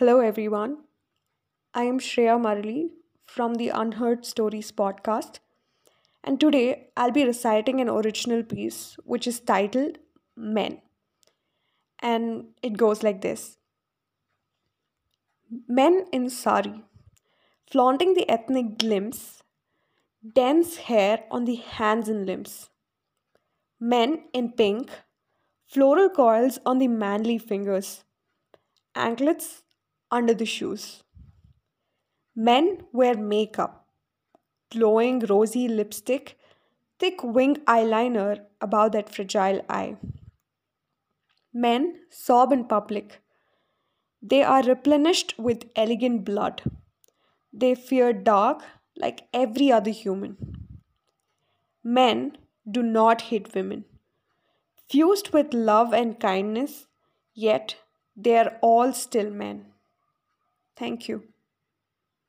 Hello, everyone. I am Shreya Marali from the Unheard Stories podcast, and today I'll be reciting an original piece which is titled Men. And it goes like this Men in sari, flaunting the ethnic glimpse, dense hair on the hands and limbs. Men in pink, floral coils on the manly fingers, anklets under the shoes. Men wear makeup, glowing rosy lipstick, thick wing eyeliner above that fragile eye. Men sob in public. They are replenished with elegant blood. They fear dark like every other human. Men do not hate women. Fused with love and kindness, yet they are all still men. Thank you.